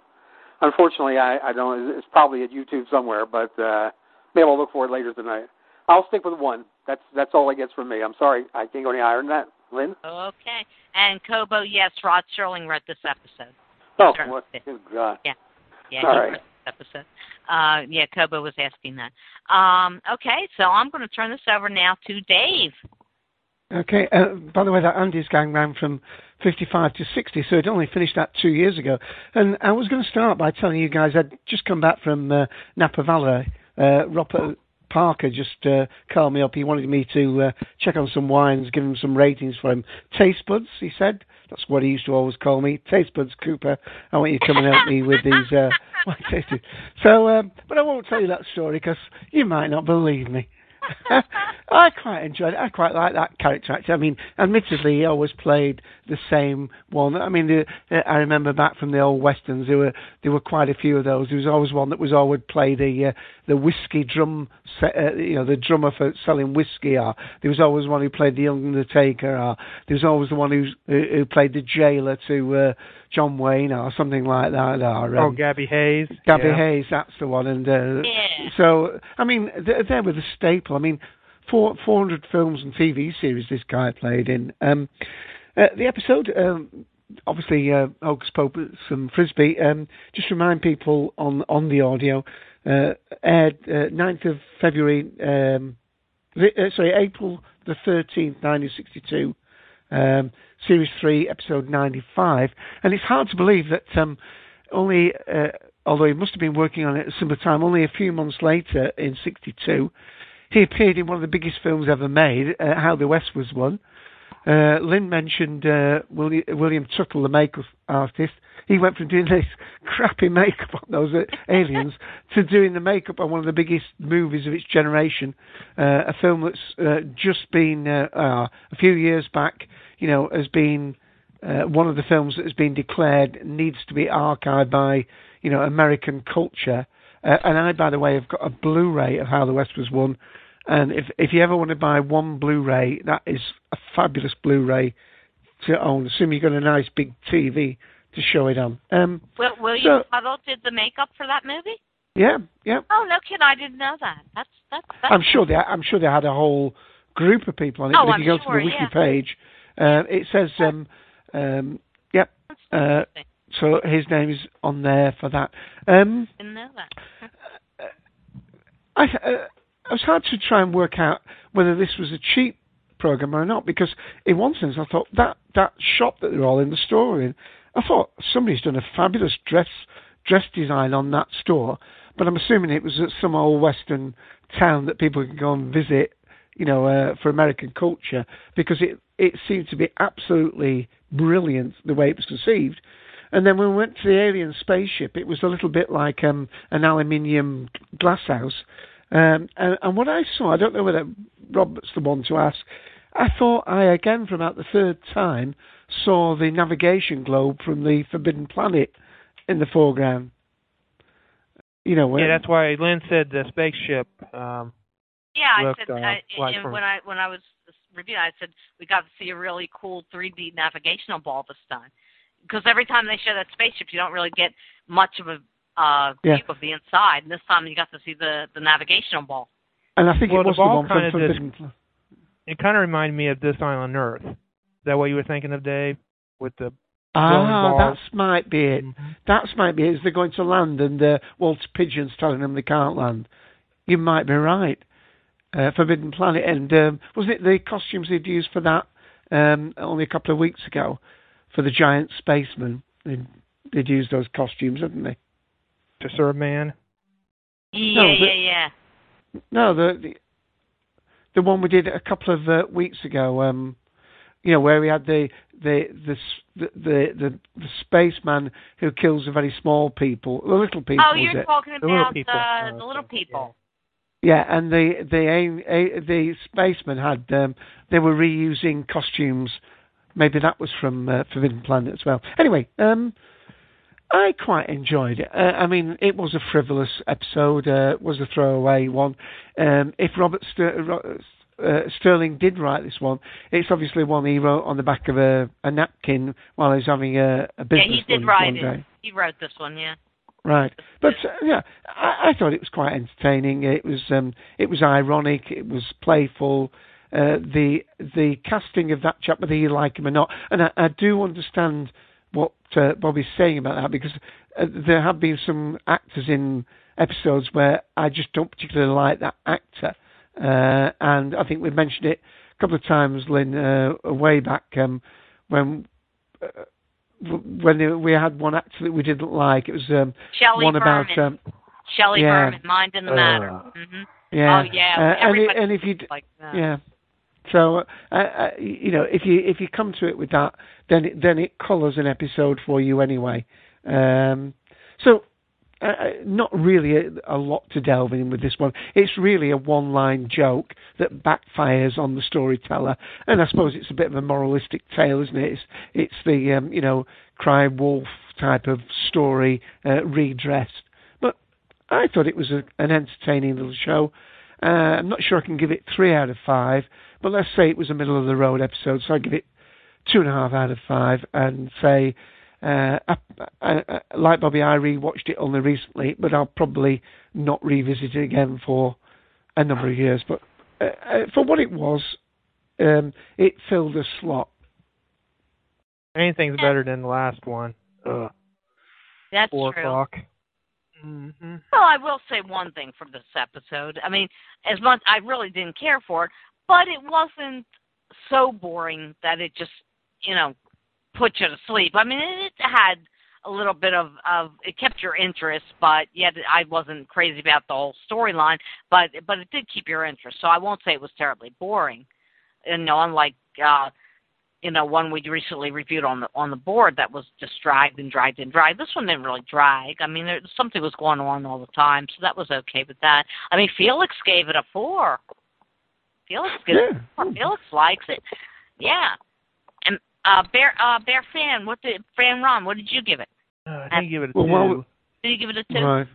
unfortunately, I I don't. It's probably at YouTube somewhere, but uh, maybe I'll look for it later tonight. I'll stick with one. That's that's all it gets from me. I'm sorry, I can't go any higher than that. Lynn. Okay. And Kobo, yes, Rod Serling wrote this episode. Oh, Sure. what? Good God. Yeah. Yeah, All he right. wrote this episode. Uh, yeah, Kobo was asking that. Um, okay, so I'm going to turn this over now to Dave. Okay. Uh, by the way, that Andy's gang ran from 55 to 60, so it only finished that two years ago. And I was going to start by telling you guys I'd just come back from uh, Napa Valley. Uh, Robert Parker just uh, called me up. He wanted me to uh, check on some wines, give him some ratings for him. Taste buds, he said. That's what he used to always call me. Taste buds, Cooper. I want you to come and help me with these uh. So, um, but I won't tell you that story because you might not believe me. I quite enjoyed it. I quite like that character actor. I mean, admittedly, he always played the same one. I mean, the, uh, I remember back from the old westerns, there were there were quite a few of those. There was always one that was always play the uh, the whiskey drum, set, uh, you know, the drummer for selling whiskey. Or there was always one who played the Undertaker. Or there was always the one who who played the jailer to uh, John Wayne or something like that. Or, Oh, um, Gabby Hayes. Gabby yeah. Hayes, that's the one. And uh, Yeah. so, I mean, th- they were the staple. I mean, four, 400 films and TV series this guy played in. Um, uh, the episode, um, obviously, uh, Hocus Pocus and Frisby, um, just remind people on, on the audio, uh, aired uh, 9th of February, um, the- uh, sorry, April the 13th, 1962. Um, series 3, episode 95. And it's hard to believe that um, only, uh, although he must have been working on it at similar time, only a few months later, in 62, he appeared in one of the biggest films ever made, uh, How the West Was Won. Uh, Lynn mentioned uh, William, William Tuttle, the makeup artist. He went from doing this crappy makeup on those aliens to doing the makeup on one of the biggest movies of its generation. Uh, a film that's uh, just been uh, uh, a few years back, you know, has been uh, one of the films that has been declared needs to be archived by, you know, American culture. Uh, and I, by the way, have got a Blu-ray of How the West Was Won. And if if you ever want to buy one Blu-ray, that is a fabulous Blu-ray to own. Assuming you've got a nice big TV to show it on. Um, Will, William So- Tuttle did the makeup for that movie? yeah, yeah. Oh, no kid, I didn't know that. That's that's. that's I'm sure they I'm sure they had a whole group of people on it. Oh, but if I'm you go sure, to the wiki yeah. page, uh, it says um, um, yep. Uh, so his name is on there for that. Um, Didn't know that. I, uh, I was hard to try and work out whether this was a cheap program or not because in one sense I thought that that shop that they're all in the store in, I thought somebody's done a fabulous dress dress design on that store, but I'm assuming it was at some old western town that people can go and visit, you know, uh, for American culture because it it seemed to be absolutely brilliant the way it was conceived. And then when we went to the alien spaceship, it was a little bit like um, an aluminium glass house. Um, and, and what I saw, I don't know whether Robert's the one to ask. I thought I again, for about the third time, saw the navigation globe from the Forbidden Planet in the foreground. You know, when, Yeah, that's why Lynn said the spaceship. Um, Yeah, I looked, said uh, I, like and from- when I when I was reviewing, I said we got to see a really cool 3D navigational ball this time because every time they show that spaceship, you don't really get much of a uh, Yeah. view of the inside. And this time, you got to see the the navigational ball. and I think Well, it was the ball one from Forbidden Planet. It kind of reminded me of this island Earth. Is that what you were thinking of, Dave? With the Ah, balls? that might be it. That's might be it. Is they're going to land and uh, Walter Pidgeon's telling them they can't land. you might be right. Uh, Forbidden Planet, and um, wasn't it the costumes they'd used for that um, only a couple of weeks ago for the giant spaceman? They'd, they'd used those costumes, hadn't they? To serve man. Yeah, No, the- yeah, yeah. No, the the, the one we did a couple of uh, weeks ago. Um, you know, where we had the the the s- the the, the, the spaceman who kills the very small people, the little people. oh, you're it? talking The little about people. uh, Oh, the little people. Yeah, and the the aim- a- the spacemen had um, they were reusing costumes. Maybe that was from uh, Forbidden Planet as well. Anyway, um, I quite enjoyed it. Uh, I mean, it was a frivolous episode. Uh, it was a throwaway one. Um, if Robert Ster- uh, Sterling did write this one, it's obviously one he wrote on the back of a, a napkin while he was having a, a Yeah, business he did write one it. day. He wrote this one, yeah. Right, but uh, yeah, I, I thought it was quite entertaining. It was um, it was ironic. It was playful. Uh, the the casting of that chap, whether you like him or not, and I, I do understand what uh, Bobby's saying about that because uh, there have been some actors in episodes where I just don't particularly like that actor, uh, and I think we mentioned it a couple of times, Lynn, uh, way back um, when. Uh, when we had one actor that we didn't like, it was um, Shelley one about Berman. um, Shelley yeah. Berman, Mind in the Matter. hmm yeah, Oh yeah. uh, and, it, and if you like yeah, so uh, uh, you know if you if you come to it with that, then it, then it colours an episode for you anyway. Um, so. Uh, uh, not really a, a lot to delve in with this one. It's really a one-line joke that backfires on the storyteller, and I suppose it's a bit of a moralistic tale, isn't it? It's, it's the um, you know cry wolf type of story uh, redressed. But I thought it was a, an entertaining little show. Uh, I'm not sure I can give it three out of five, but let's say it was a middle of the road episode, so I give it two and a half out of five, and say, uh, I, I, I, like Bobby, I rewatched it only recently, but I'll probably not revisit it again for a number of years. But uh, uh, for what it was, um, it filled a slot. Anything's better than the last one. Ugh. That's Four true. o'clock. Mm-hmm. Well, I will say one thing from this episode. I mean, as much I really didn't care for it, but it wasn't so boring that it just, you know, put you to sleep. I mean, it had a little bit of of it kept your interest, but yet I wasn't crazy about the whole storyline. But but it did keep your interest, so I won't say it was terribly boring. And no, unlike uh, you know one we recently reviewed on the on the board that was just dragged and dragged and dragged. This one didn't really drag. I mean, there, something was going on all the time, so that was okay with that. I mean, Felix gave it a four. Felix gives it a. Felix likes it. Yeah. And uh, Bear uh, Bear fan, what did Fan Ron? What did you give it? Uh, I think give it a Well, two. well, Did you give it a two? Right.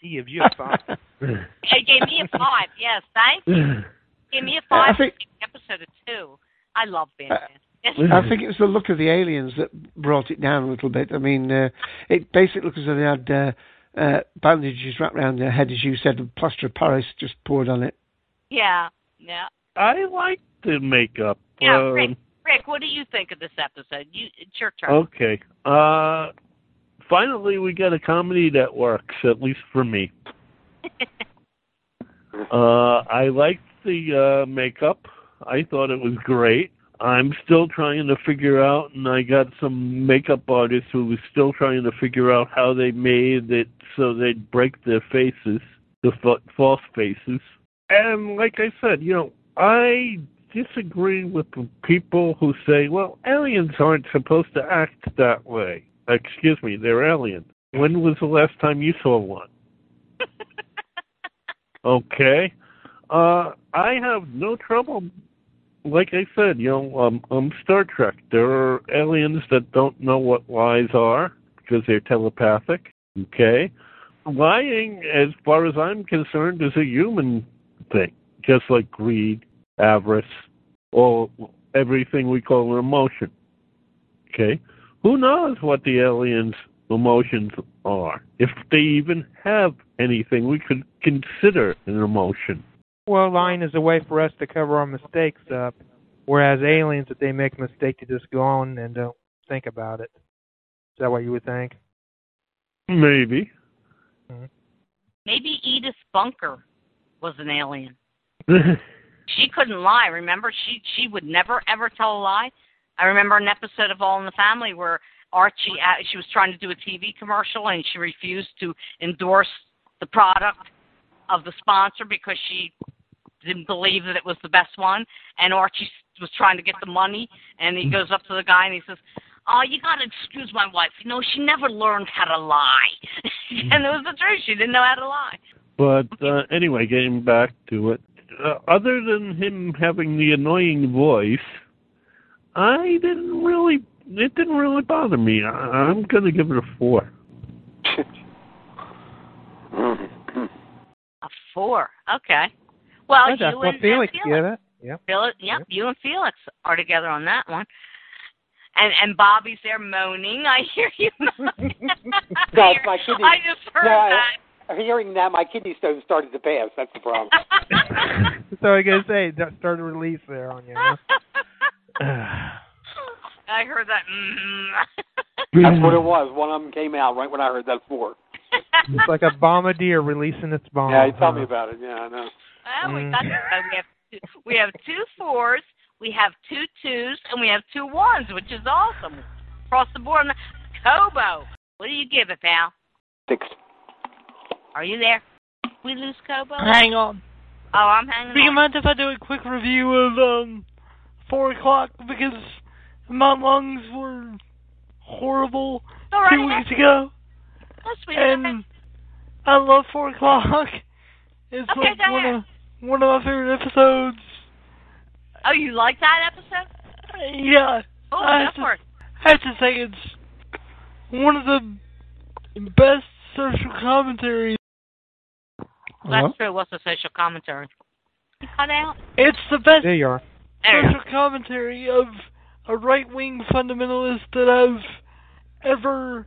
He gives you a five. He gave me a five. Yes, thank you. Give me a five. I think- episode of two. I love Fan Uh, Fan. I think it was the look of the aliens that brought it down a little bit. I mean, uh, it basically looked as though they had uh, uh, bandages wrapped around their head, as you said, and plaster of Paris just poured on it. Yeah, yeah. I like the makeup. Yeah, um, Rick, Rick, what do you think of this episode? You, it's your turn. Okay. Uh, finally, we got a comedy that works, at least for me. Uh, I liked the uh, makeup. I thought it was great. I'm still trying to figure out, and I got some makeup artists who was still trying to figure out how they made it so they'd break their faces, the fa- false faces. And like I said, you know, I disagree with the people who say, well, aliens aren't supposed to act that way. Excuse me, they're aliens. When was the last time you saw one? okay. Uh, I have no trouble. Like I said, you know, um, um, Star Trek. There are aliens that don't know what lies are because they're telepathic. Okay, lying, as far as I'm concerned, is a human thing, just like greed, avarice, or everything we call an emotion. Okay, who knows what the aliens' emotions are? If they even have anything we could consider an emotion. Well, lying is a way for us to cover our mistakes up, whereas aliens, if they make a mistake, they just go on and don't think about it. Is that what you would think? Maybe. Mm-hmm. Maybe Edith Bunker. Was an alien. she couldn't lie. Remember, she she would never ever tell a lie. I remember an episode of All in the Family where Archie uh, she was trying to do a TV commercial and she refused to endorse the product of the sponsor because she didn't believe that it was the best one. And Archie was trying to get the money, and he goes up to the guy and he says, "Oh, you got to excuse my wife. You know, she never learned how to lie." and it was the truth. She didn't know how to lie. But uh, anyway, getting back to it, uh, other than him having the annoying voice, I didn't really. It didn't really bother me. I, I'm going to give it a four. A four. Okay. Well, That's you what and Felix and get it. Yep. Felix, yep, you and Felix are together on that one. And and Bobby's there moaning. I hear you moaning. No, it's my kidney. I just heard no, I- that. Hearing that, my kidney stones started to pass. That's the problem. so I gotta say, that started to release there on you. Huh? I heard that. Mm. That's what it was. One of them came out right when I heard that four. it's like a bombardier releasing its bomb. yeah, you tell huh? me about it. Yeah, I know. Well, we Mm. got uh, we have two, we have two fours, we have two twos, and we have two ones, which is awesome across the board. Kobo, what do you give it, pal? Six. Are you there? We lose Kobo. Hang on. Oh, I'm hanging Do you on. mind if I do a quick review of um four o'clock because my lungs were horrible right, two weeks ago, That's and I love four o'clock. It's Okay, like one ahead. of one of my favorite episodes. Oh, you like that episode? Yeah, Oh, I go have to, for it. I have to say it's one of the best social commentaries. That's true. What's the social commentary? You cut out. It's the best There you are. There you social commentary of a right wing fundamentalist that I've ever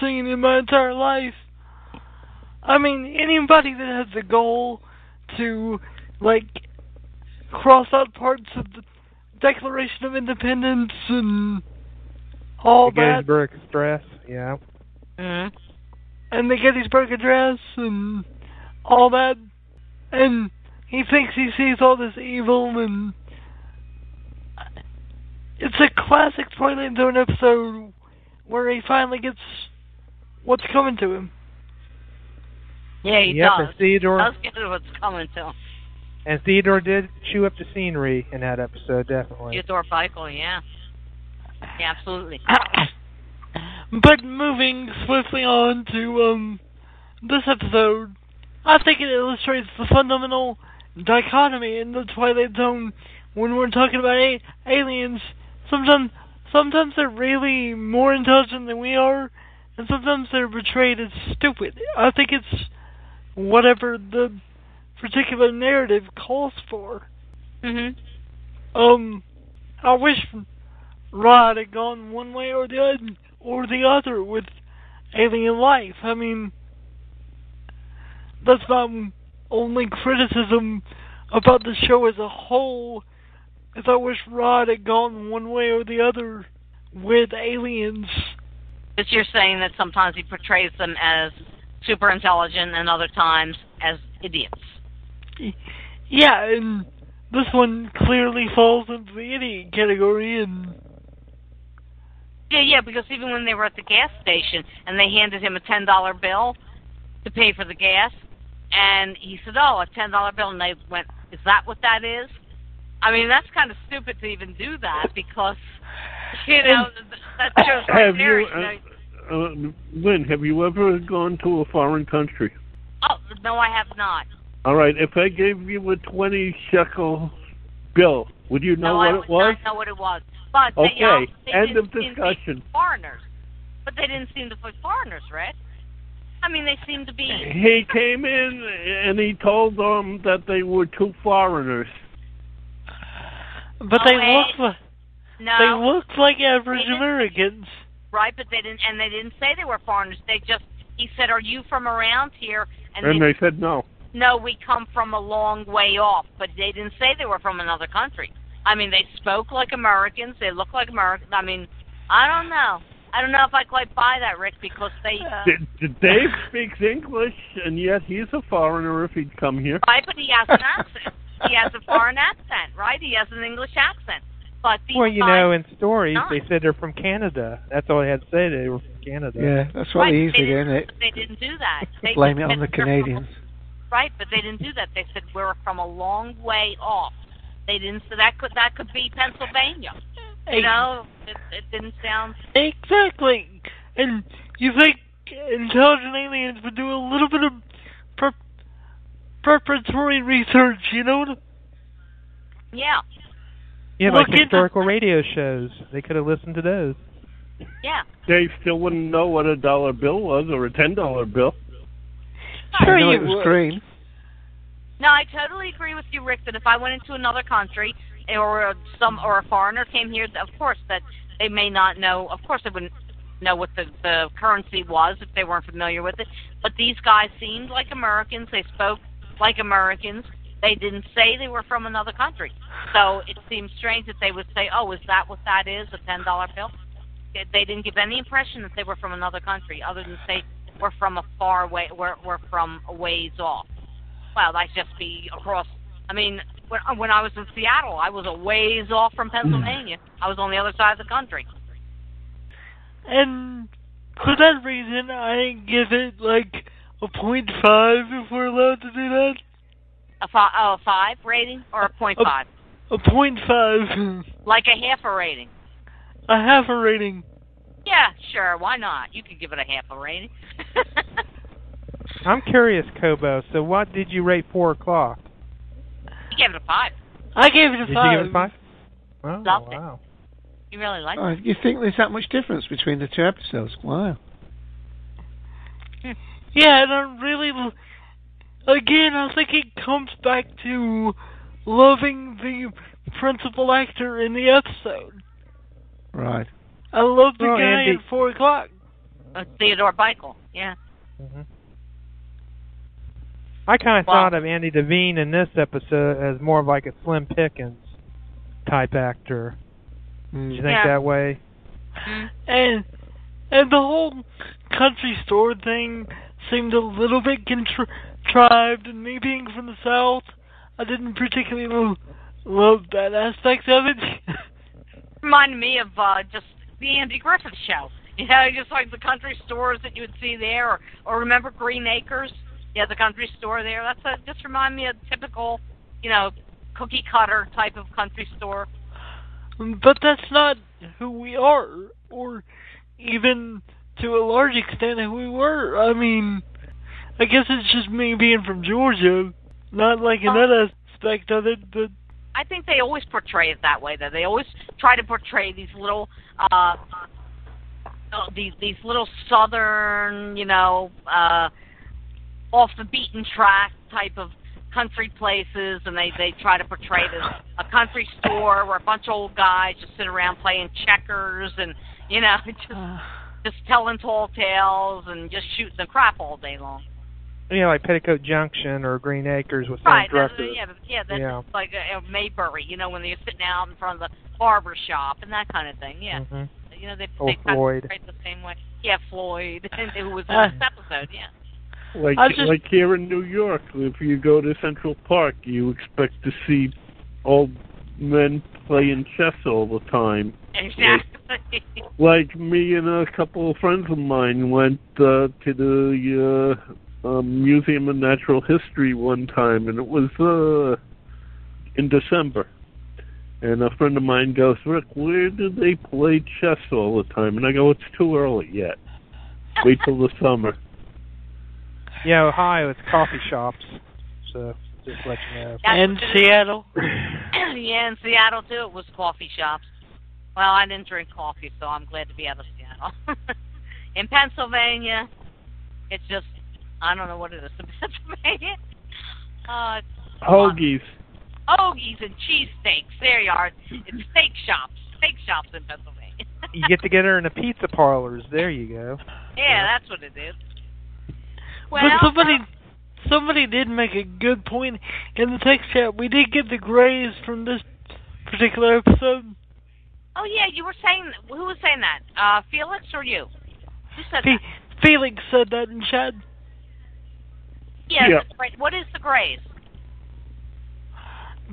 seen in my entire life. I mean, anybody that has the goal to, like, cross out parts of the Declaration of Independence and all the that, Gettysburg Express. Yeah. Mm-hmm. and the Gettysburg Address and all that, and he thinks he sees all this evil, and it's a classic Twilight Zone episode where he finally gets what's coming to him. Yeah, he Yep, does. and Theodore Does get what's coming to him. and Theodore did chew up the scenery in that episode, definitely. Theodore Bikel, yeah. Yeah, absolutely. But moving swiftly on to um this episode, I think it illustrates the fundamental dichotomy in the Twilight Zone when we're talking about a- aliens. Sometimes, sometimes they're really more intelligent than we are, and sometimes they're portrayed as stupid. I think it's whatever the particular narrative calls for. Mhm. Um, I wish Rod had gone one way or the other, or the other with alien life. I mean, that's my um, only criticism about the show as a whole. Is I wish Rod had gone one way or the other with aliens. But you're saying that sometimes he portrays them as super intelligent and other times as idiots. Yeah, and this one clearly falls into the idiot category, and Yeah, yeah, because even when they were at the gas station and they handed him a ten dollar bill to pay for the gas, and he said, "Oh, a ten dollar bill," and they went, "Is that what that is?" I mean, that's kind of stupid to even do that because you know th- that shows right Have there. you, you know, uh, uh, Lynn, have you ever gone to a foreign country? oh no, I have not. All right, if I gave you a 20 shekel bill, would you know no, what I it would was? not know what it was. But they, Okay, um, they end of seem to be discussion. Foreigners, but they didn't seem to be foreigners, right? I mean, they seemed to be. He came in and he told them that they were two foreigners. but Oh, they wait. look like No, they looked like average Americans. right? But they didn't, and they didn't say they were foreigners. They just he said, "Are you from around here?" And, And they, they said no. no, we come from a long way off. But they didn't say they were from another country. I mean, they spoke like Americans. They looked like Americans. I mean, I don't know. I don't know if I quite buy that, Rick, because they. D- D- Dave speaks English, and yet he's a foreigner if he'd come here. Right, but he has an accent. He has a foreign accent, right? He has an English accent. But these Well, you guys- know, in stories not. they said they're from Canada. That's all they had to say. They were from Canada. Yeah, that's what Right, they they usually do, didn't- isn't it? They didn't do that. They Blame it on the they're from Canadians. Right, but they didn't do that. They said we're from a long way off. They didn't say that could that could be Pennsylvania. You know, it, it didn't sound. Exactly. And you think intelligent aliens would do a little bit of pre- preparatory research, you know? Yeah, Yeah, like Look into- historical radio shows. They could have listened to those. yeah. They still wouldn't know what a dollar bill was or a ten dollar bill. Sure you it was would. green. No, I totally agree with you, Rick. That if I went into another country or some or a foreigner came here, of course that they may not know. Of course, they wouldn't know what the the currency was if they weren't familiar with it. But these guys seemed like Americans. They spoke like Americans. They didn't say they were from another country. So it seems strange that they would say, "Oh, is that what that is? A ten dollar bill?" They- didn't give any impression that they were from another country, other than say we're from a far way, we're we're from a ways off. Well, that just be across. I mean, when, uh, when I was in Seattle, I was a ways off from hmm. Pennsylvania. I was on the other side of the country. And for that reason, I give it like a point five if we're allowed to do that. A, fi- oh, a five rating or a point A- five? A point five. Like a half a rating. a half a rating. Yeah, sure. Why not? You could give it a half a rating. I'm curious, Kobo. So, what did you rate four o'clock? You gave it a five. I gave it a Did five. you give it a five? Oh, Loved it. wow. You really like Oh, it? you think there's that much difference between the two episodes? Wow. Yeah, and I really, again, I think it comes back to loving the principal actor in the episode. Right. I love the Oh, guy Andy. at four o'clock. Uh, Theodore Bikel. Yeah. hmm I kind of Well- thought of Andy Devine in this episode as more of like a Slim Pickens type actor. Mm. Did you think Yeah. that way? And and the whole country store thing seemed a little bit contrived, and me being from the south, I didn't particularly lo- love that aspect of it. Reminded me of uh, just the Andy Griffith show. You know, just like the country stores that you would see there, or, or remember Green Acres? Yeah, the country store there. That's a, just remind me of typical, you know, cookie cutter type of country store. but that's not who we are, or even to a large extent who we were. I mean, I guess it's just me being from Georgia, not like another aspect of it, but I think they always portray it that way. Though they always try to portray these little, uh, uh, these these little southern, you know, uh, off the beaten track type of country places, and they they try to portray it as a country store where a bunch of old guys just sit around playing checkers and you know just just telling tall tales and just shooting the crap all day long. You know, like Petticoat Junction or Green Acres with Right. Drucker. yeah. Yeah. That's Yeah. like uh, Mayberry. You know, when they're sitting out in front of the barber shop and that kind of thing. Yeah. Mhm. You know, they they kind Floyd. of portray the same way. Yeah, Floyd, who was in this episode. Yeah. Like just- like here in New York, if you go to Central Park, you expect to see old men playing chess all the time. Exactly. Like me and a couple of friends of mine went uh, to the uh, um, Museum of Natural History one time, and it was uh, in December. And a friend of mine goes, Rick, where do they play chess all the time? And I go, it's too early yet. Wait till the summer. Yeah, Ohio, it's coffee shops. So, just let you know. That's and what it is. Seattle. yeah, in Seattle too, it was coffee shops. Well, I didn't drink coffee, so I'm glad to be out of Seattle. in Pennsylvania, it's just I don't know what it is in Pennsylvania. Uh, it's Hoagies. hoagies and cheesesteaks. There you are. It's steak shops. Steak shops in Pennsylvania. You get together in the pizza parlors. There you go. yeah, that's what it is. Well, but somebody, somebody did make a good point in the text chat. We did get the Grays from this particular episode. Oh yeah, you were saying who was saying that? Uh, Felix or you? Who said Fe- that? Felix said that in chat. Yeah, Yeah. that's right. What is the Greys?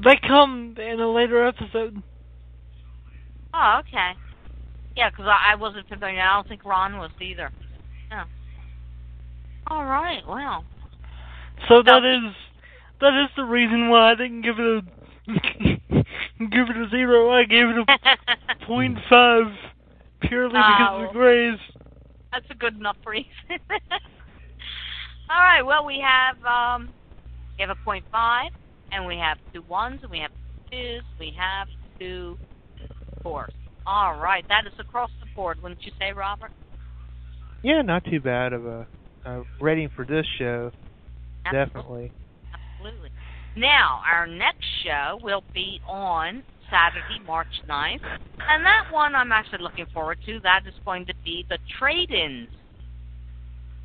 They come in a later episode. Oh, okay. Yeah, 'cause I, I wasn't familiar. I don't think Ron was either. Yeah. All right. Well. So that is that is the reason why I didn't give it a give it a zero. I gave it a point five purely because Oh. of the Grays. That's a good enough reason. All right. Well, we have um, we have a point five, and we have two ones, and we have two twos, we have two fours. All right. That is across the board, wouldn't you say, Robert? Yeah, not too bad of a, a rating for this show. Definitely. Absolutely. Now, our next show will be on Saturday, March 9th. And that one I'm actually looking forward to. That is going to be the Trade Ins.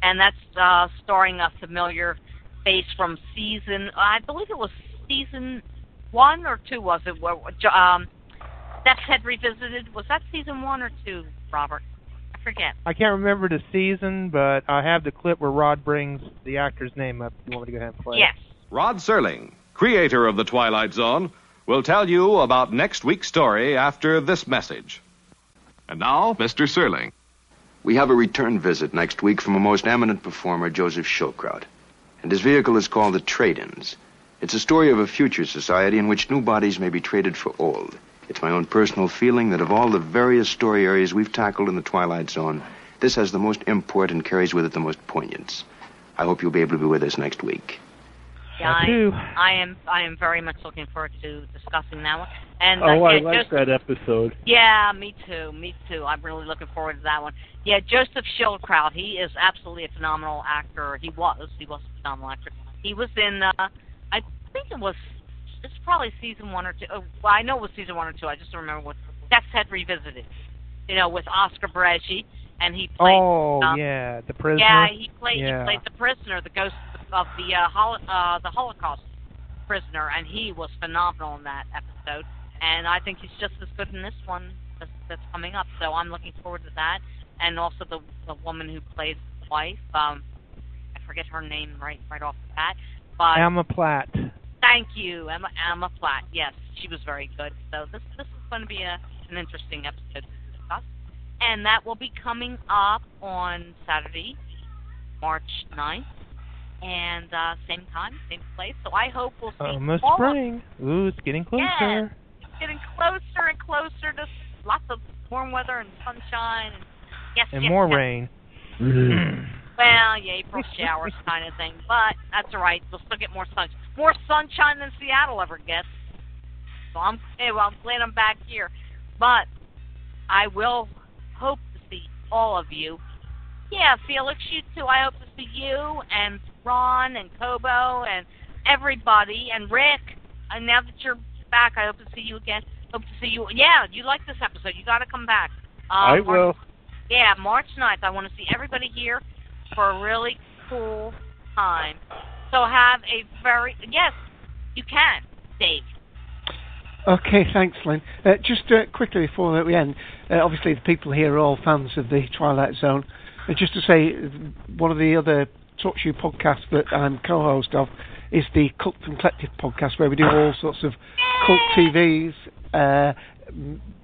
And that's uh, starring a familiar face from season, I believe it was season one or two, was it? Um, Death's Head Revisited. Was that season one or two, Robert? I forget. I can't remember the season, but I have the clip where Rod brings the actor's name up. You want me to go ahead and play? it? Yes. Rod Serling, creator of The Twilight Zone, will tell you about next week's story after this message. And now, Mr. Serling. We have a return visit next week from a most eminent performer, Joseph Schildkraut. And his vehicle is called the Trade-Ins. It's a story of a future society in which new bodies may be traded for old. It's my own personal feeling that of all the various story areas we've tackled in the Twilight Zone, this has the most import and carries with it the most poignance. I hope you'll be able to be with us next week. Yeah, I I, too. I am. I am very much looking forward to discussing that one. And uh, oh, I yeah, like Joseph- that episode. Yeah, me too. Me too. I'm really looking forward to that one. Yeah, Joseph Schildkraut. He is absolutely a phenomenal actor. He was. He was a phenomenal actor. He was in. uh I think it was. It's probably season one or two. Oh, well, I know it was season one or two. I just don't remember what. Death's Head Revisited. You know, with Oscar Beregi, and he played. Oh um, yeah, the prisoner. Yeah, he played. Yeah. He played the prisoner, the ghost of the uh, hol- uh, the Holocaust prisoner, and he was phenomenal in that episode. And I think he's just as good in this one that's, that's coming up. So I'm looking forward to that. And also the the woman who plays the wife. Um, I forget her name right right off the bat, but Alma Platt. Thank you, Emma Alma Platt. Yes, she was very good. So this this is going to be a an interesting episode to discuss, and that will be coming up on Saturday, March 9th, and uh, same time, same place. So I hope we'll see Almost all of- spring. Ooh, it's getting closer. Yes, it's getting closer and closer to lots of warm weather and sunshine and yes, And yes, more yes. rain. Well, yeah, April showers kind of thing, but that's all right. We'll still get more sun, more sunshine than Seattle ever gets. So I'm, hey, well, I'm glad I'm back here. But I will hope to see all of you. Yeah, Felix, you too. I hope to see you and Ron and Kobo and everybody and Rick. And now that you're back, I hope to see you again. Hope to see you. Yeah, you like this episode. You got to come back. Uh, I March- will. yeah, March 9th. I want to see everybody here for a really cool time. So have a very yes, you can, Dave. Okay, thanks, Lynn. Uh, just uh, quickly before we end, uh, obviously the people here are all fans of the Twilight Zone. Uh, just to say, uh, one of the other TalkShoe podcasts that I'm co-host of is the Cult and Collective podcast, where we do all sorts of cult TVs.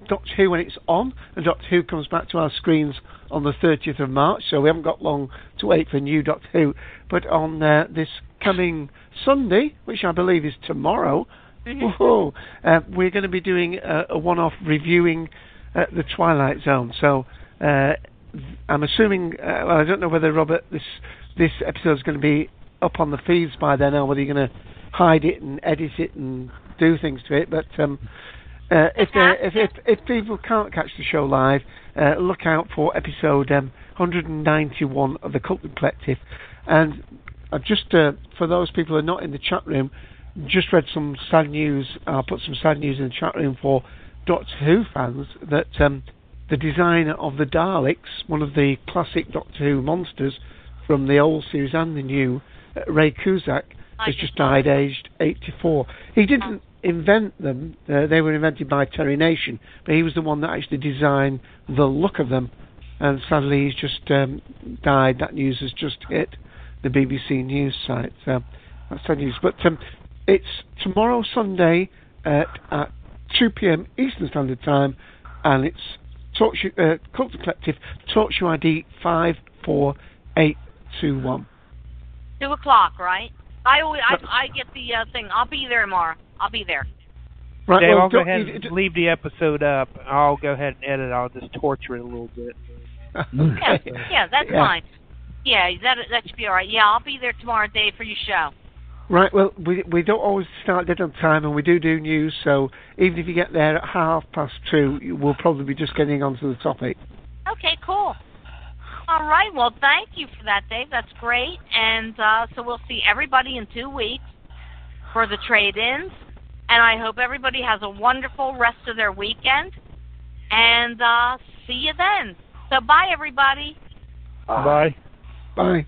Doctor Who when it's on, and Doctor Who comes back to our screens on the 30th of March, so we haven't got long to wait for new Doctor Who. But on uh, this coming Sunday, which I believe is tomorrow, Whoa. Uh, we're going to be doing a, a one-off reviewing uh, the Twilight Zone. So uh, I'm assuming. Uh, well, I don't know whether Robert this this episode is going to be up on the feeds by then, or whether you're going to hide it and edit it and do things to it. But um, uh, if, if if if people can't catch the show live, uh, look out for episode um, 191 of the Culton Collective. And I've just uh, for those people who are not in the chat room, just read some sad news. I'll put some sad news in the chat room for Doctor Who fans that um, the designer of the Daleks, one of the classic Doctor Who monsters from the old series and the new, uh, Ray Cusick, has just died aged 84. He didn't invent them. Uh, they were invented by Terry Nation, but he was the one that actually designed the look of them. And sadly, he's just um, died. That news has just hit the BBC News site. So that's sad news. But um, it's tomorrow, Sunday, at, at 2 p.m. Eastern Standard Time, and it's Talk uh, Culture Collective Show ID 54821. Two o'clock, right? I always, I, I get the uh, thing. I'll be there tomorrow. I'll be there. Right, Dave, well, I'll go ahead you- and leave the episode up. I'll go ahead and edit. I'll just torture it a little bit. Yeah, yeah, that's Yeah. fine. Yeah, that that should be all right. Yeah, I'll be there tomorrow, Dave, for your show. Right, well, we we don't always start dead on time, and we do do news. So even if you get there at half past two, we'll probably be just getting onto the topic. Okay, cool. All right. Well, thank you for that, Dave. That's great. And uh, so we'll see everybody in two weeks for the trade-ins. And I hope everybody has a wonderful rest of their weekend. And uh, see you then. So bye, everybody. Bye. Bye.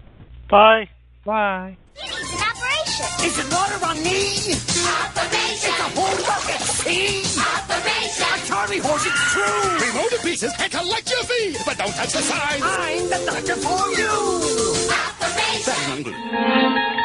Bye. Bye. It's an operation. Is it water on me? Operation. It's a whole bucket. See? Operation. A Charlie horse, it's true. Remove the pieces and collect your fee, but don't touch the sign. I'm the doctor for you. Operation.